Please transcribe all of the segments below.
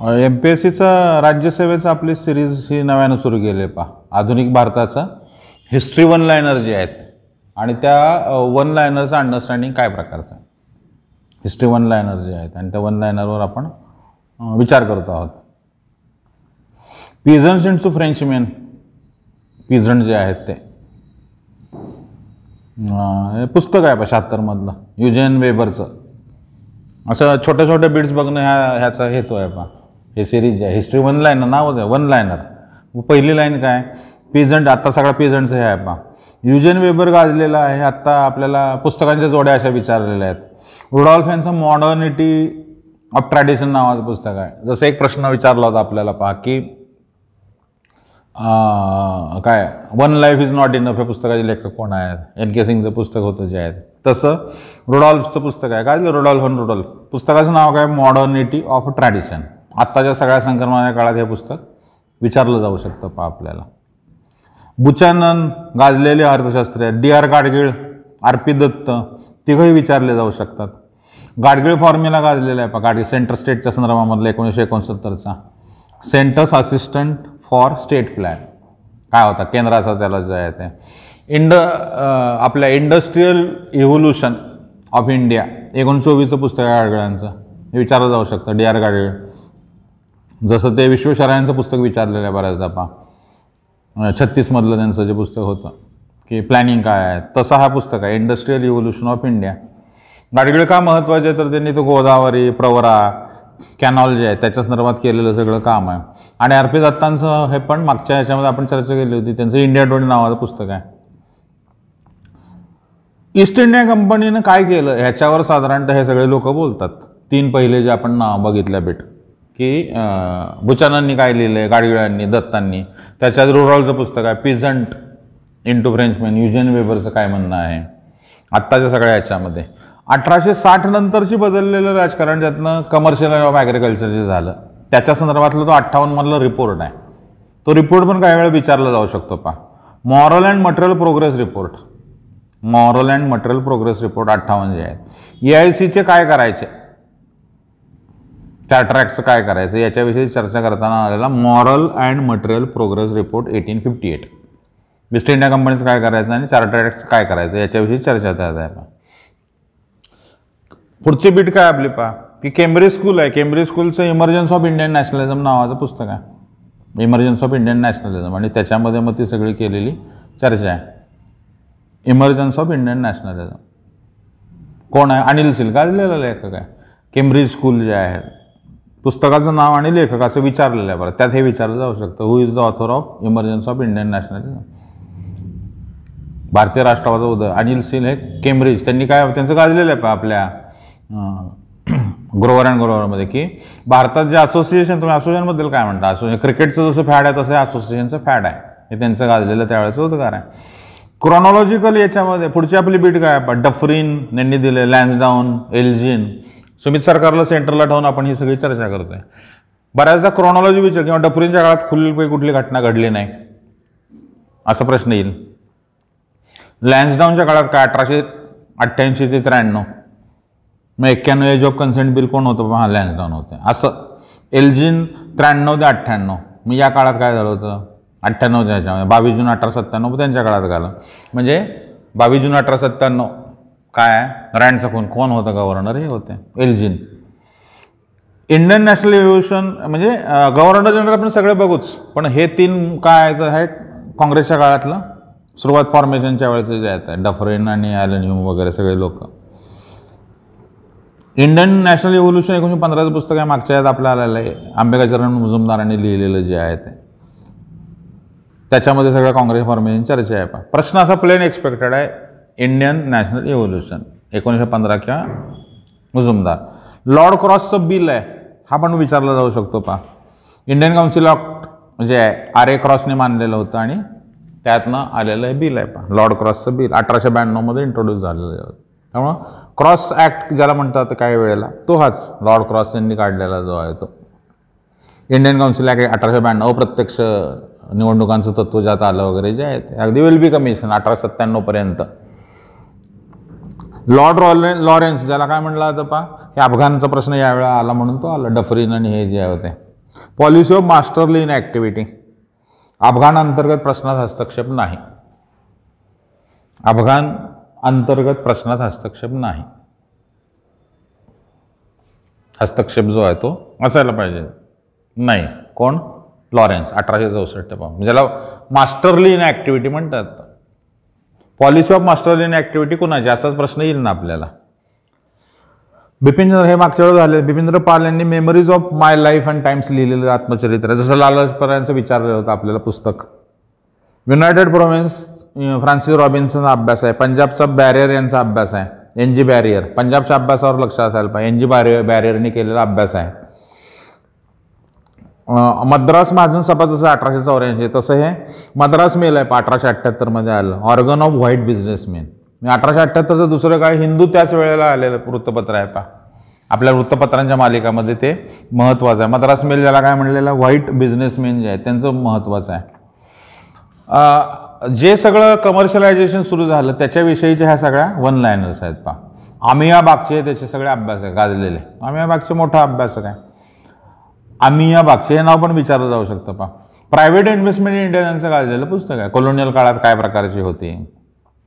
M P S सीचं राज्यसेवेचं आपली सिरीज ही नव्यानं सुरू केली आहे पा आधुनिक भारताचं. हिस्ट्री वन लायनर जे आहेत आणि त्या वन लायनरचं अंडरस्टँडिंग काय प्रकारचं? आहे हिस्ट्री वन लायनर जे आहेत आणि त्या वन लायनरवर आपण विचार करत आहोत. पिझन्स इंटू फ्रेंचमेन पिझंट जे आहेत ते. हे पुस्तक आहे पा शहात्तरमधलं. युजेन वेबरचं असं छोट्या छोट्या बिट्स बघणं ह्या ह्याचा हेतू आहे पा हे सिरीज आहे. हिस्ट्री वन लायनर नावच आहे वन लायनर पहिली लाईन काय? पीझंट आत्ता सगळा पिझंटचं हे आहे पा युजन वेबर गाजलेला आहे आत्ता आपल्याला पुस्तकांच्या जोड्या अशा विचारलेल्या आहेत. रुडॉल्फ यांचं मॉडर्निटी ऑफ ट्रॅडिशन नावाचं पुस्तक आहे. जसं एक प्रश्न विचारला होता आपल्याला पहा की काय? One life is not enough हे पुस्तकाचे लेखक कोण आहेत? एन के सिंगचं पुस्तक होतं जे आहे. तसं रुडॉल्फचं पुस्तक आहे. काय रुडॉल्फ अन रुडॉल्फ पुस्तकाचं नाव काय? मॉडर्निटी ऑफ ट्रॅडिशन आत्ताच्या सगळ्या संक्रमणाच्या काळात हे पुस्तक विचारलं जाऊ शकतं पहा आपल्याला. बुचानन गाजलेले अर्थशास्त्री D R Gadgil R P Dutt तिघंही विचारले जाऊ शकतात. गाडगीळ फॉर्म्युला गाजलेला आहे पहा. गाडगीळ सेंटर स्टेटच्या संदर्भामधला एकोणीसशे एकोणसत्तरचा. Centre's assistant for state plan काय होता? केंद्राचा त्याला जे आहे ते. इंड आपल्या इंडस्ट्रीयल इव्होल्युशन ऑफ इंडिया एकोण चोवीसचं पुस्तक आहे गाडगिळांचं. हे विचारलं जाऊ शकतं. D R Gadgil. जसं ते विश्वेश्वरायांचं पुस्तक विचारलेलं आहे बऱ्याचदा पहा छत्तीसमधलं त्यांचं जे पुस्तक होतं की प्लॅनिंग काय आहे तसं हा पुस्तक आहे industrial evolution of India Gadgil का महत्त्वाचे तर त्यांनी तो गोदावरी प्रवरा कॅनॉल जे आहे त्याच्या संदर्भात केलेलं सगळं काम आहे. आणि आर पी दत्तांचं हे पण मागच्या ह्याच्यामध्ये आपण चर्चा केली होती त्यांचं इंडिया डोळे नावाचं पुस्तक आहे. ईस्ट इंडिया कंपनीनं काय केलं? ह्याच्यावर साधारणतः हे सगळे लोक बोलतात. तीन पहिले जे आपण नाव बघितल्या भेट की अं, बुचानांनी काय लिहिलं आहे गाडगिळांनी दत्तांनी? त्याच्यात रुरॉलचं पुस्तक आहे पिझंट इंटू फ्रेंचमॅन युजन वेबरचं काय म्हणणं आहे? आत्ताच्या सगळ्या ह्याच्यामध्ये अठराशे साठ नंतरशी बदललेलं राजकारण ज्यातनं कमर्शियल ऑफ ॲग्रिकल्चर जे झालं त्याच्या संदर्भातला तो अठ्ठावन्नमधला रिपोर्ट आहे. तो रिपोर्ट पण काही वेळा विचारला जाऊ शकतो पा moral and material progress report moral and material progress report अठ्ठावन्न जे आहेत. ए आय सीचे काय करायचे? चार्टर ट्रॅकचं काय करायचं? याच्याविषयी चर्चा करताना आलेला moral and material progress report eighteen fifty eight East India कंपनीचं काय करायचं आणि चार्टर ॲक्टचं काय करायचं? याच्याविषयी चर्चा त्यात आहे पुढची बीट काय आपली पा की केम्ब्रिज स्कूल आहे. केम्ब्रिज स्कूलचं इमर्जन्स ऑफ इंडियन नॅशनलिझम नावाचं पुस्तक आहे. इमर्जन्स ऑफ इंडियन नॅशनलिझम आणि त्याच्यामध्ये मग ती सगळी केलेली चर्चा आहे. इमर्जन्स ऑफ इंडियन नॅशनलिझम कोण आहे? अनिल सिल गाजलेला लेखक आहे. केम्ब्रिज स्कूल जे आहे पुस्तकाचं नाव आणि लेखक असं विचारलेलं आहे बरं. त्यात हे विचारलं जाऊ शकतं. Who is the author of emergence of Indian nationalism भारतीय राष्ट्रवाद उदय अनिल सिंग हे केम्ब्रिज त्यांनी काय त्यांचं गाजलेलं आहे आपल्या ग्रोवर अँड ग्रोवरमध्ये की भारतात जे असोसिएशन तुम्ही असोसिएशनबद्दल काय म्हणता? असोसिएशन क्रिकेटचं जसं फॅड आहे तसं असोसिएशनचं फॅड आहे. हे त्यांचं गाजलेलं त्यावेळेचं उद्गार आहे. क्रोनॉलॉजिकल याच्यामध्ये पुढची आपली बीट काय डफरीन यांनी दिले लॅन्सडाऊन एल्जिन सुमित सरकारला सेंटरला ठेवून आपण ही सगळी चर्चा करतोय. बऱ्याचदा क्रोनॉलॉजी विचार किंवा डपुरींच्या काळात खुलीपैकी कुठली घटना घडली नाही असा प्रश्न येईल. लॅन्सडाऊनच्या काळात काय अठराशे अठ्ठ्याऐंशी ते त्र्याण्णव? मग एक्क्याण्णव एज ऑफ कन्सेंट बिल कोण होतं? हां लॅन्सडाऊन होते. असं. एल्जिन त्र्याण्णव ते अठ्ठ्याण्णव. मग या काळात काय झालं होतं? अठ्ठ्याण्णवच्या ह्याच्यामध्ये बावीस जून अठरा सत्त्याण्णव त्यांच्या काळात झालं म्हणजे बावीस जून अठरा सत्त्याण्णव. काय रँडचा कोण? कोण होतं गव्हर्नर हे होते. एल्जिन. इंडियन नॅशनल रिव्होल्युशन म्हणजे गव्हर्नर जनरल आपण सगळे बघूच. पण हे तीन काय आहेत? आहे काँग्रेसच्या काळातलं. सुरुवात फॉर्मेशनच्या वेळेचं जे आहेत डफरेन आणि ॲलन ह्यूम वगैरे सगळे लोक. इंडियन नॅशनल रिव्होल्युशन एकोणीशे पंधराचं पुस्तक आहे मागच्या यात आपल्या आलेलं आहे. आंबेडकरचरण मुजुमदारांनी लिहिलेलं जे आहे ते. त्याच्यामध्ये सगळं काँग्रेस फॉर्मेशन चर्चा आहे. प्रश्न असा प्लेन एक्सपेक्टेड आहे इंडियन नॅशनल इव्होल्युशन एकोणीसशे पंधरा किंवा मुजुमदार. लॉर्ड क्रॉसचं बिल आहे हा पण विचारला जाऊ शकतो पहा. इंडियन काउन्सिल ऑफ म्हणजे आर ए क्रॉसने मानलेलं होतं आणि त्यातनं आलेलं हे बिल आहे पहा. लॉर्ड क्रॉसचं बिल अठराशे ब्याण्णवमध्ये इंट्रोड्यूस झालेलं आहे. त्यामुळं क्रॉस ॲक्ट ज्याला म्हणतात काही वेळेला तो हाच लॉर्ड क्रॉस यांनी काढलेला जो आहे तो. इंडियन काउन्सिल ॲक्ट अठराशे ब्याण्णव प्रत्यक्ष निवडणुकांचं तत्व ज्यात आलं वगैरे जे आहे ते अगदी वेल बी कमिशन अठरा सत्त्याण्णवपर्यंत. लॉर्ड लॉरेन्स ज्याला काय म्हणलं होतं पा हे अफगाणचा प्रश्न यावेळा आला म्हणून तो आला. डफरीन आणि हे जे होते. Policy of masterly in activity Afghan अंतर्गत प्रश्नात हस्तक्षेप नाही. अफगाण अंतर्गत प्रश्नात हस्तक्षेप नाही. हस्तक्षेप जो आहे तो असायला पाहिजे. नाही. कोण? लॉरेन्स. अठराशे चौसष्ट ज्याला मास्टरली इन ॲक्टिव्हिटी म्हणतात. Policy of master in activity कोणाची? असाच प्रश्न येईल ना आपल्याला. बिपिनचंद्र हे मागच्या वेळेस झाले. बिपिनचंद्र पाल यांनी memories of my life and times लिहिलेलं आत्मचरित्र जसं लालपरांचं विचारलेलं होतं आपल्याला पुस्तक. युनायटेड प्रोव्हिन्स फ्रान्सिस रॉबिन्सनचा अभ्यास आहे. पंजाबचा बॅरियर यांचा अभ्यास आहे. एन जी बॅरियर पंजाबच्या अभ्यासावर लक्ष असायला पाहिजे. एन जी बॅरियर बॅरियरने केलेला अभ्यास आहे. मद्रास महाजन सभा जसं अठराशे चौऱ्याऐंशी तसं हे मद्रास मेल आहे अठराशे अठ्ठ्याहत्तरमध्ये आलं. ऑर्गन ऑफ व्हाईट बिझनेसमॅन अठराशे अठ्ठ्याहत्तरचं दुसरं काय हिंदू त्याच वेळेला आलेलं वृत्तपत्र आहे पा. आपल्या वृत्तपत्रांच्या मालिकामध्ये ते महत्त्वाचं आहे. मद्रास मेल ज्याला काय म्हणलेलं व्हाईट बिझनेसमॅन जे आहे त्यांचं महत्त्वाचं आहे. जे सगळं कमर्शियलायझेशन सुरू झालं त्याच्याविषयीच्या ह्या सगळ्या वन लायनर्स आहेत पा. आमियाबागचे त्याचे सगळे अभ्यास आहे गाजलेले. आमियाबागचे मोठा अभ्यासक आहे. आम्ही या बागचे हे नाव पण विचारलं जाऊ शकतं पा प्रायव्हेट इन्व्हेस्टमेंट इंडिया त्यांचं गाजलेलं पुस्तक आहे? कॉलोनियल काळात काय प्रकारची होती?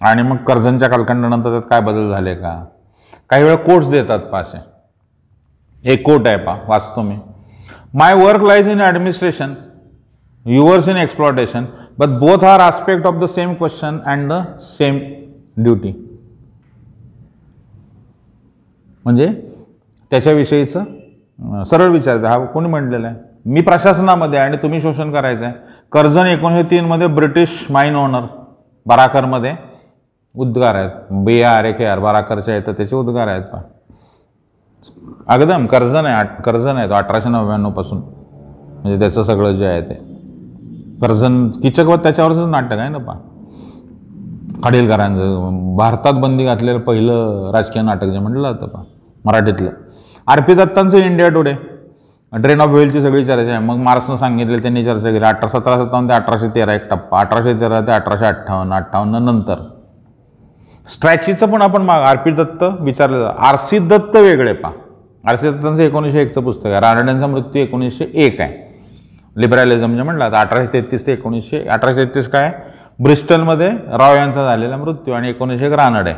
आणि मग कर्जनच्या कालखंडानंतर त्यात काय बदल झाले का? काही वेळा कोट्स देतात पाशे एक कोट आहे पा वाचतो मी. My work lies in administration yours in exploitation but both are aspect of the same question and the same duty म्हणजे त्याच्याविषयीचं सरळ विचारायचं हा कोणी म्हटलेलं आहे? मी प्रशासनामध्ये आहे आणि तुम्ही शोषण करायचं आहे. कर्जन एकोणीसशे तीनमध्ये ब्रिटिश माइन ओनर बराकरमध्ये उद्गार आहेत. बी आर ए के आर बाराकरच्या आहेत त्याचे उद्गार आहेत पा अगदम कर्जन आहे कर्जन आहे तो अठराशे नव्याण्णवपासून म्हणजे त्याचं सगळं जे आहे ते. कर्जन किचकवत त्याच्यावरच नाटक आहे ना पा खाडीलकरांचं भारतात बंदी घातलेलं पहिलं राजकीय नाटक जे म्हटलं जातं पा मराठीतलं. आर पी दत्तांचं इंडिया टुडे ड्रेन ऑफ वेलची सगळी चर्चा. आहे मग मार्क्सनं सांगितले त्यांनी चर्चा केली. अठरा सतरा सत्तावन्न ते अठराशे तेरा एक टप्पा. अठराशे तेरा ते अठराशे अठ्ठावन्न अठ्ठावन्न नंतर. स्ट्रॅचीचं पण आपण माग आर पी दत्त विचारलं आर सी दत्त वेगळे पा आर सी दत्तांचं एकोणीसशे एकचं पुस्तक आहे. रानड्यांचा मृत्यू एकोणीसशे एक आहे. लिबरॅलिझम म्हणजे म्हणलं तर अठराशे तेहतीस ते एकोणीसशे अठराशे तेहतीस काय? ब्रिस्टलमध्ये राव यांचा झालेला मृत्यू आणि एकोणीसशे एक रानडे.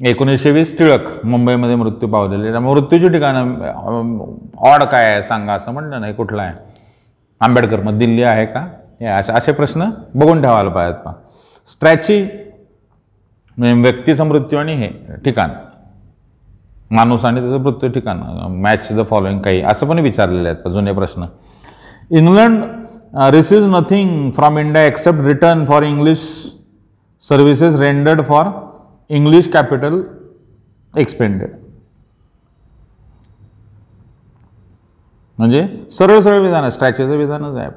एकोणीसशे वीस टिळक मुंबईमध्ये मृत्यू पावलेले त्यामुळे मृत्यूची ठिकाणं ऑड काय आहे सांगा असं म्हणलं नाही कुठलं आहे? आंबेडकर मग दिल्ली आहे का? हे असे असे प्रश्न बघून ठेवायला पाहिजेत पा स्ट्रॅची म्हणजे व्यक्तीचा मृत्यू आणि हे ठिकाण. माणूस आणि त्याचं मृत्यू ठिकाण. मॅच द फॉलोइंग काही असं पण विचारलेले आहेत जुने प्रश्न. England receives nothing from India except return for English services rendered for English capital expended म्हणजे सरळ सरळ विधान आहे. स्ट्रॅचेचं विधानच आहे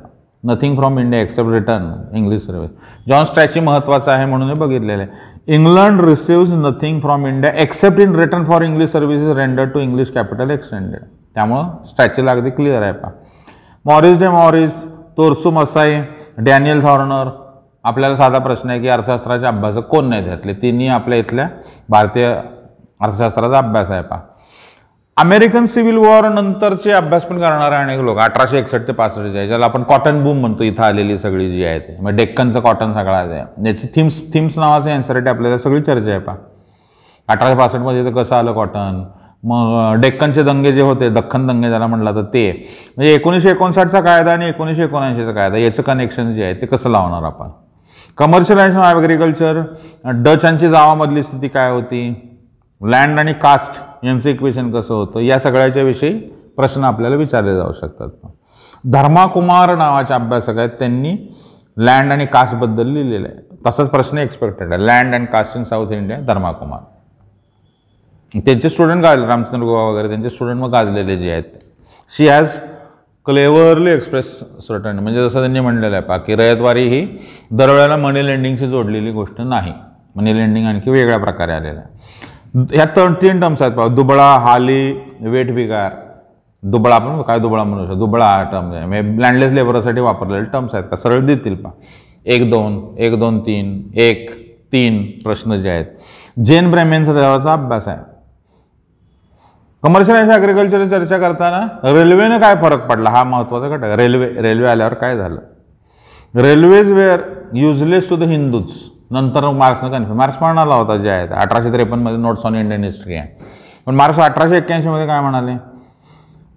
nothing from India except return English service John Strachey महत्त्वाचं आहे म्हणून बघितलेलं आहे. England receives nothing from India except in return for English services render to English capital extended त्यामुळं स्ट्रॅचेला अगदी क्लिअर आहे. पा Morris D Morris Toru Matsui Daniel Thorner आपल्याला साधा प्रश्न आहे की अर्थशास्त्राचे अभ्यासक कोण नाही त्यातले तिन्ही आपल्या इथल्या भारतीय अर्थशास्त्राचा अभ्यास आहे पा अमेरिकन सिव्हिल वॉर नंतरचे अभ्यास पण करणारे अनेक लोक अठराशे एकसष्ट ते पासष्ट आहे ज्याला आपण कॉटन बूम म्हणतो इथं आलेली सगळी जी आहे ते. मग डेक्कनचं कॉटन सगळं आहे. याची थिम्स थिम्स नावाचं आहे आपल्याला सगळी चर्चा आहे पा अठराशे पासष्टमध्ये तर कसं आलं कॉटन मग डेक्कनचे दंगे जे होते दख्खन दंगे ज्याला म्हटलं तर ते. म्हणजे एकोणीसशे एकोणसाठचा कायदा आणि एकोणीसशे एकोणऐंशीचा कायदा याचं कनेक्शन जे आहे ते कसं लावणार आपण? कमर्शियलायझेशन ऑफ ॲग्रिकल्चर डचांची जावामधली स्थिती काय होती? लँड आणि कास्ट यांचं इक्वेशन कसं होतं? या सगळ्याच्या विषयी प्रश्न आपल्याला विचारले जाऊ शकतात. धर्माकुमार नावाचे अभ्यासक आहेत. त्यांनी लँड आणि कास्टबद्दल लिहिलेलं आहे. तसंच प्रश्न एक्सपेक्टेड आहे. Land and caste in South India Dharma Kumar. त्यांचे स्टुडंट गाजले. रामचंद्र गोवा वगैरे त्यांचे स्टुडंट मग गाजलेले जे आहेत. She has cleverly express certain म्हणजे जसं त्यांनी म्हणलेलं आहे पा की रयतवारी ही दरवेळेला मनी लेंडिंगशी जोडलेली गोष्ट नाही. मनी लेंडिंग आणखी वेगळ्या प्रकारे आलेलं आहे. ह्या तर तीन टर्म्स आहेत पाहू. दुबळा हाली वेट बिगार. दुबळा आपण काय दुबळा म्हणू शकतो? दुबळा हा टर्म आहे. म्हणजे लँडलेस लेबरसाठी वापरलेले टर्म्स आहेत का? सरळ देतील पा एक दोन एक दोन तीन एक तीन प्रश्न जे आहेत. जेन ब्रेमेनचा त्याचा अभ्यास आहे. कमर्शियल ॲग्रिकल्चरची चर्चा करताना रेल्वेनं काय फरक पडला? हा महत्त्वाचा घटक रेल्वे रेल्वे आल्यावर काय झालं? Railways were useless to the Hindus नंतर मार्क्सनं कन्फ्युज मार्क्स म्हणाला होता जे आहे अठराशे त्रेपन्नमध्ये नोट्स ऑन इंडियन हिस्ट्री आहे. पण मार्क्स अठराशे एक्क्याऐंशीमध्ये काय म्हणाले?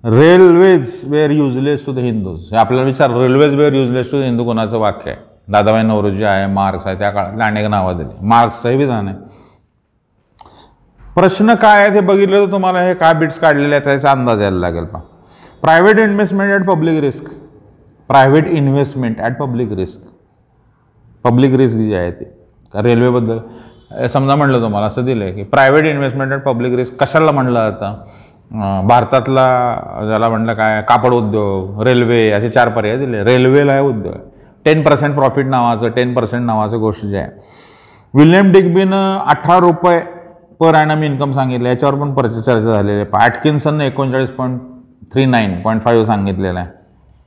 Railways were useless to the Hindus हे आपल्याला विचार railways were useless to the Hindu कोणाचं वाक्य आहे? दादाबाई नवरोजी आहे मार्क्स आहे त्या काळात अनेक नावं दिली. मार्क्सचंही विधान आहे. प्रश्न काय आहे ते बघितलं तर तुम्हाला हे काय बिट्स काढलेले आहेत त्याचा अंदाज यायला लागेल पा private investment at public risk private investment at public risk public risk जे आहे ते. रेल्वेबद्दल समजा म्हणलं तुम्हाला असं दिलं आहे की private investment at public risk कशाला म्हणलं जातं? भारतातला ज्याला म्हणलं काय कापड उद्योग रेल्वे असे चार पर्याय दिले. रेल्वेला आहे उद्योग. टेन पर्सेंट प्रॉफिट नावाचं टेन पर्सेंट नावाचं गोष्ट जे आहे. विल्यम डिग्बीनं अठरा रुपये पर ॲनम इन्कम सांगितलं याच्यावर पण परत चर्चा झालेली आहे. पॅटकिन्सननं एकोणचाळीस point three nine point five सांगितलेलं आहे.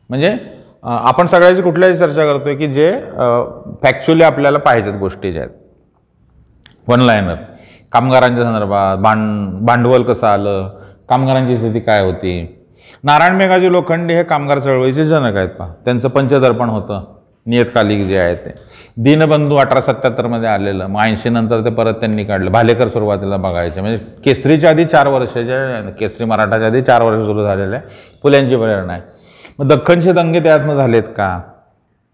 म्हणजे आपण सगळ्याची कुठल्याही चर्चा करतोय की जे फॅक्च्युअली आपल्याला पाहिजेत गोष्टी ज्या आहेत. वन लायनर कामगारांच्या संदर्भात भांड भांडवल कसं आलं? कामगारांची स्थिती काय होती? नारायण मेघाजी लोखंडे हे कामगार चळवळीचे जनक आहेत पहा. त्यांचं पंचदर्पण होतं. नियतकालिक जे आहे ते. दीनबंधू अठरा सत्याहत्तरमध्ये आलेलं मग ऐंशी नंतर ते परत त्यांनी काढलं. भालेकर सुरुवातीला बघायचे. म्हणजे केसरीच्या आधी चार वर्ष जे केसरी मराठाच्या आधी चार वर्ष सुरू झालेले आहे. फुल्यांची प्रेरणा आहे. मग दख्खनचे दंगे त्यातनं झालेत का?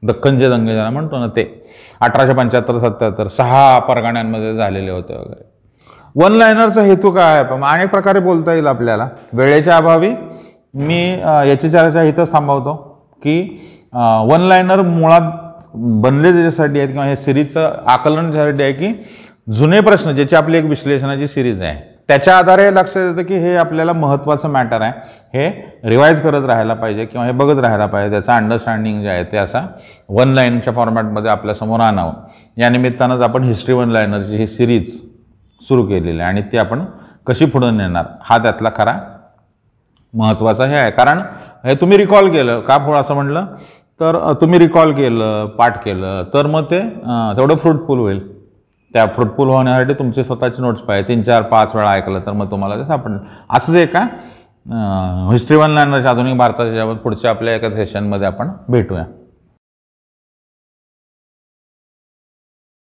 दख्खनचे दंगे ज्याला म्हणतो ना ते. अठराशे पंच्याहत्तर सत्याहत्तर सहा परगाण्यांमध्ये झालेले होते वगैरे. वन लायनरचा हेतू काय आहे? पण अनेक प्रकारे बोलता येईल आपल्याला. वेळेच्या अभावी मी याच्या याची चर्चा इथंच थांबवतो की वन लायनर मुळात बनले त्याच्यासाठी आहेत किंवा हे सिरीजचं आकलन त्यासाठी आहे की जुने प्रश्न ज्याची आपली एक विश्लेषणाची सिरीज आहे त्याच्या आधारे लक्षात येतं की हे आपल्याला महत्त्वाचं मॅटर आहे. हे रिवाईज करत राहायला पाहिजे किंवा हे बघत राहायला पाहिजे. त्याचं अंडरस्टँडिंग जे आहे ते असा वन लाईनच्या फॉर्मॅटमध्ये आपल्यासमोर आणावं. या निमित्तानंच आपण हिस्ट्री वन लायनरची ही सिरीज सुरू केलेली आहे आणि ती आपण कशी पुढे नेणार हा त्यातला खरा महत्त्वाचा हे आहे. कारण हे तुम्ही रिकॉल केलं का पुढं असं म्हटलं तर तुम्ही रिकॉल केलं पाठ केलं तर मग ते तेवढं फ्रूटफुल होईल. त्या फ्रूटफुल होण्यासाठी तुमचे स्वतःचे नोट्स पाहिजे. तीन चार पाच वेळा ऐकलं तर मग तुम्हाला ते सापडलं. असंच आहे का? हिस्ट्री वन लाईनरच्या आधुनिक भारताच्या पुढच्या आपल्या एका सेशनमध्ये आपण भेटूया.